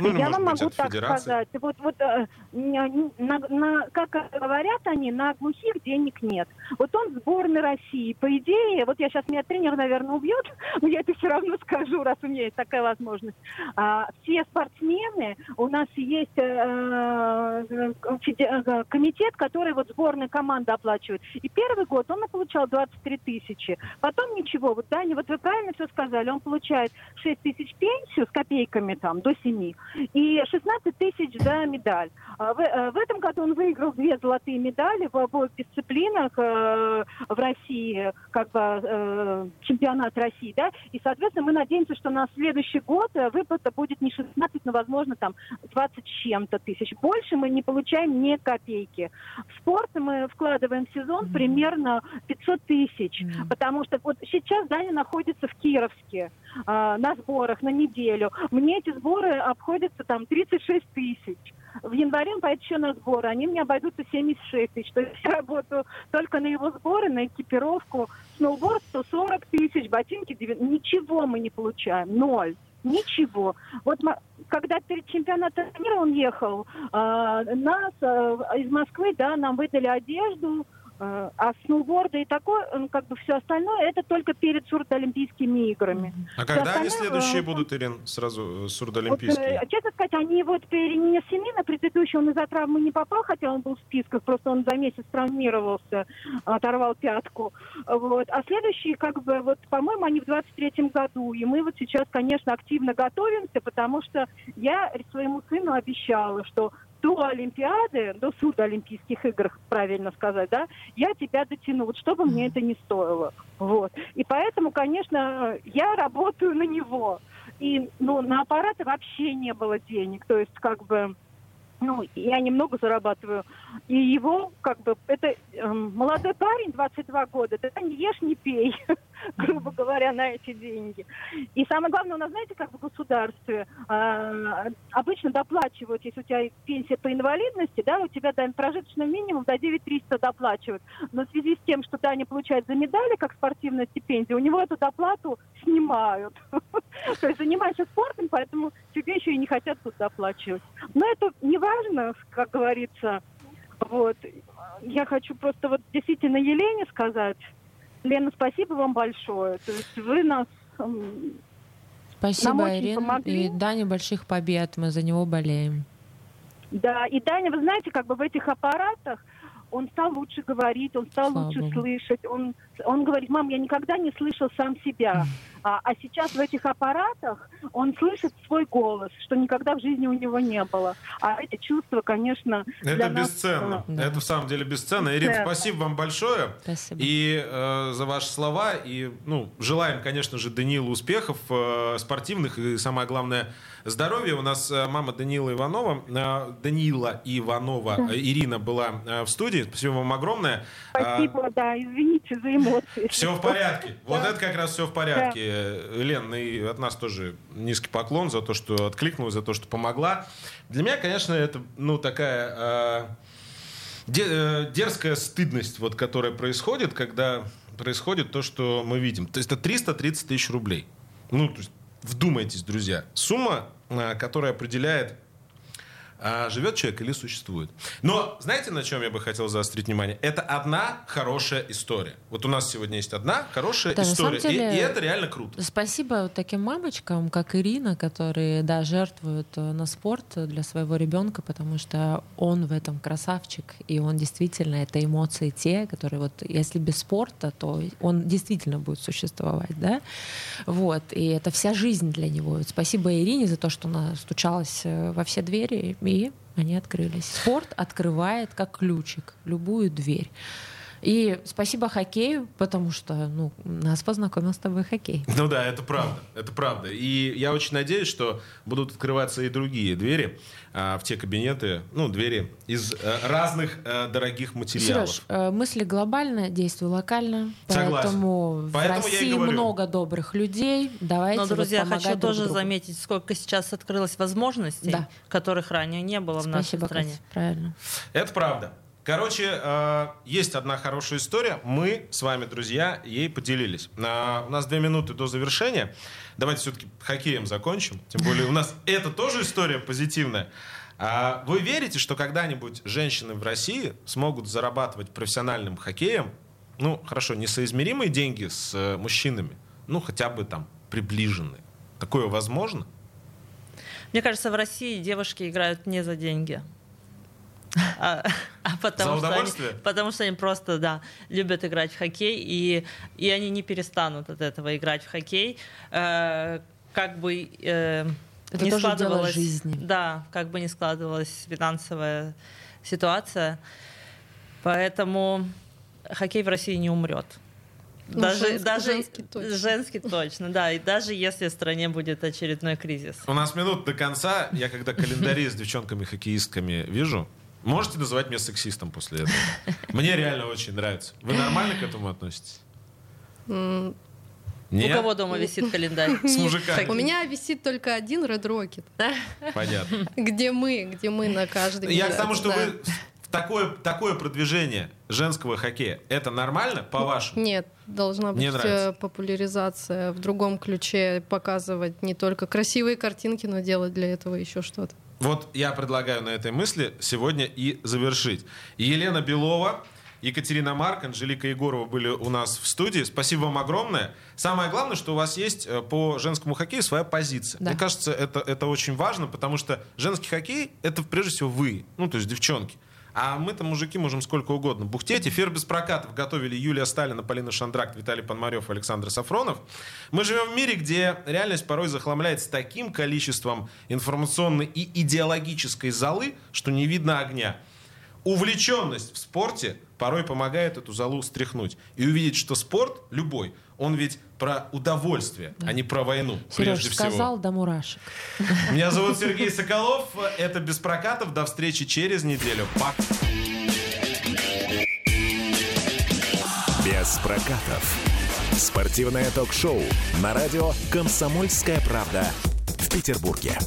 Ну, я вам могу так федерации. сказать. Вот, вот э, на, на, как говорят они, на глухих денег нет. Вот он сборной России. По идее, вот я сейчас меня тренер, наверное, убьет, но я это все равно скажу, раз у меня есть такая возможность. А, все спортсмены, у нас есть э, э, комитет, который вот сборная команда оплачивает. И первый год он получал 23 тысячи. Потом ничего. Вот, Даня, вот вы правильно все сказали. Он получает 6 тысяч пенсию с копейками там до 7 и 16 тысяч за медаль. А в, э, в этом году он выиграл две золотые медали в обоих дисциплинах э, в России, как бы э, чемпионат России, да, и, соответственно, мы надеемся, что на следующий год выплата будет не 16, но, возможно, там 20 чем-то тысяч. Больше мы не получаем ни копейки. В спорт мы вкладываем в сезон mm-hmm. примерно 500 тысяч, mm-hmm. потому что вот сейчас Даня находится в Кировске на сборах на неделю. Мне эти сборы обходят обходится там 36 тысяч. В январе он поедет еще на сборы, они мне обойдутся 76 тысяч. То есть я работаю только на его сборы, на экипировку. Сноуборд 140 тысяч, ботинки 9... Ничего мы не получаем, ноль. Ничего. Вот когда перед чемпионатом мира он ехал, э, нас э, из Москвы, да, нам выдали одежду, Э, а сноуборды и такое, как бы все остальное, это только перед сурдоолимпийскими играми. А когда они следующие э, будут, Ирин, сразу э, сурдоолимпийские? Вот, честно сказать, они вот перенесены на предыдущий, он из-за травмы не попал, хотя он был в списках, просто он за месяц травмировался, оторвал пятку. Вот. А следующие, как бы, вот, по-моему, они в 23-м году. И мы вот сейчас, конечно, активно готовимся, потому что я своему сыну обещала, что до Олимпиады, до суда Олимпийских игр, правильно сказать, да, я тебя дотяну, вот что бы мне это не стоило. Вот. И поэтому, конечно, я работаю на него. И ну, на аппараты вообще не было денег. То есть, как бы, ну, я немного зарабатываю. И его, как бы, это э, молодой парень, 22 года, ты не ешь, не пей. грубо говоря, на эти деньги. И самое главное, у нас, знаете, как в государстве э, обычно доплачивают, если у тебя пенсия по инвалидности, да, у тебя да, прожиточный минимум до 9300 доплачивают. Но в связи с тем, что Даня получает за медали, как спортивная стипендия, у него эту доплату снимают. То есть занимаешься спортом, поэтому тебе еще и не хотят тут доплачивать. Но это не важно, как говорится. Вот. Я хочу просто вот действительно Елене сказать, Лена, спасибо вам большое. То есть вы нас Спасибо, Ирина. И Дане больших побед. Мы за него болеем. Да, и Даня, вы знаете, как бы в этих аппаратах он стал лучше говорить, он стал Слава лучше слышать. Он, он говорит, мам, я никогда не слышал сам себя. А, а сейчас в этих аппаратах он слышит свой голос, что никогда в жизни у него не было. А эти чувства, конечно, это нас... бесценно. Да. Это в самом деле бесценно. Ирина, спасибо вам большое. Спасибо. И э, за ваши слова. И ну, желаем, конечно же, Данилу успехов э, спортивных и самое главное здоровья. У нас э, мама Данила Иванова, э, Данила Иванова, да. Э, Ирина была э, в студии. Спасибо вам огромное. Спасибо, а, да. Извините за эмоции. Все в порядке. Вот это как раз все в порядке. Лен, и от нас тоже низкий поклон за то, что откликнулась, за то, что помогла. Для меня, конечно, это, ну, такая э, дерзкая стыдность, вот, которая происходит, когда происходит то, что мы видим. То есть это 330 тысяч рублей. Ну, то есть, вдумайтесь, друзья. Сумма, которая определяет а живет человек или существует. Но знаете, на чем я бы хотел заострить внимание? Это одна хорошая история. Вот у нас сегодня есть одна хорошая Да, история, деле- и, и это реально круто. Спасибо таким мамочкам, как Ирина, которые, да, жертвуют э, на спорт для своего ребенка, потому что он в этом красавчик, и он действительно, это эмоции те, которые вот, если без спорта, то он действительно будет существовать, да, вот, и это вся жизнь для него. Спасибо Ирине за то, что она стучалась э, во все двери, и они открылись. Спорт открывает как ключик любую дверь. И спасибо хоккею, потому что ну, нас познакомил с тобой хоккей. Ну да, это правда, это правда. И я очень надеюсь, что будут открываться и другие двери а, в те кабинеты, ну, двери из э, разных э, дорогих материалов. Сереж, э, мысли глобально, действуй локально. Согласен. Поэтому, Поэтому в России много добрых людей. Давайте Но, вот друзья, помогать хочу друг тоже другу. заметить, сколько сейчас открылось возможностей, Да. которых ранее не было в нашей Спасибо, стране. Катя, правильно. Это правда. Короче, э, есть одна хорошая история. Мы с вами, друзья, ей поделились. А, у нас две минуты до завершения. Давайте все-таки хоккеем закончим. Тем более у нас это тоже история позитивная. А вы верите, что когда-нибудь женщины в России смогут зарабатывать профессиональным хоккеем, ну, хорошо, несоизмеримые деньги с э, мужчинами, ну, хотя бы там приближенные? Такое возможно? Мне кажется, в России девушки играют не за деньги. А, а потому, За что они- потому что они просто, да, любят играть в хоккей, и, и они не перестанут от этого играть в хоккей. Э, как бы э, Это не тоже дело складывалась, жизни. Да, как бы не складывалась финансовая ситуация. Поэтому хоккей в России не умрет. Ну, Даже, женский- даже женский точно. женский точно, да. И даже если в стране будет очередной кризис. У нас минут до конца. Я когда календари с девчонками-хоккеистками вижу, можете называть меня сексистом после этого. Мне реально очень нравится. Вы нормально к этому относитесь? Нет? У кого дома висит календарь? С мужиками. У меня висит только один Red Rocket. Понятно. Где мы, где мы на каждый Я к тому, что вы такое, такое продвижение женского хоккея, это нормально, по-вашему? Нет, должна быть нравится. э, популяризация в другом ключе, показывать не только красивые картинки, но делать для этого еще что-то. Вот я предлагаю на этой мысли сегодня и завершить. Елена Белова, Екатерина Марк, Анжелика Егорова были у нас в студии. Спасибо вам огромное. Самое главное, что у вас есть э, по женскому хоккею своя позиция. Да. Мне кажется, это, это очень важно, потому что женский хоккей — это прежде всего вы, ну, то есть девчонки. А мы-то, мужики, можем сколько угодно бухтеть. Эфир без прокатов готовили Юлия Сталина, Полина Шандрак, Виталий Пономарев, Александр Сафронов. Мы живем в мире, где реальность порой захламляется таким количеством информационной и идеологической золы, что не видно огня. Увлеченность в спорте порой помогает эту залу стряхнуть. И увидеть, что спорт, любой, он ведь про удовольствие, а не про войну, Сереж прежде всего. сказал до мурашек. Меня зовут Сергей Соколов. Это «Без прокатов». До встречи через неделю. Пока. Без прокатов. Спортивное ток-шоу на радио «Комсомольская правда» в Петербурге.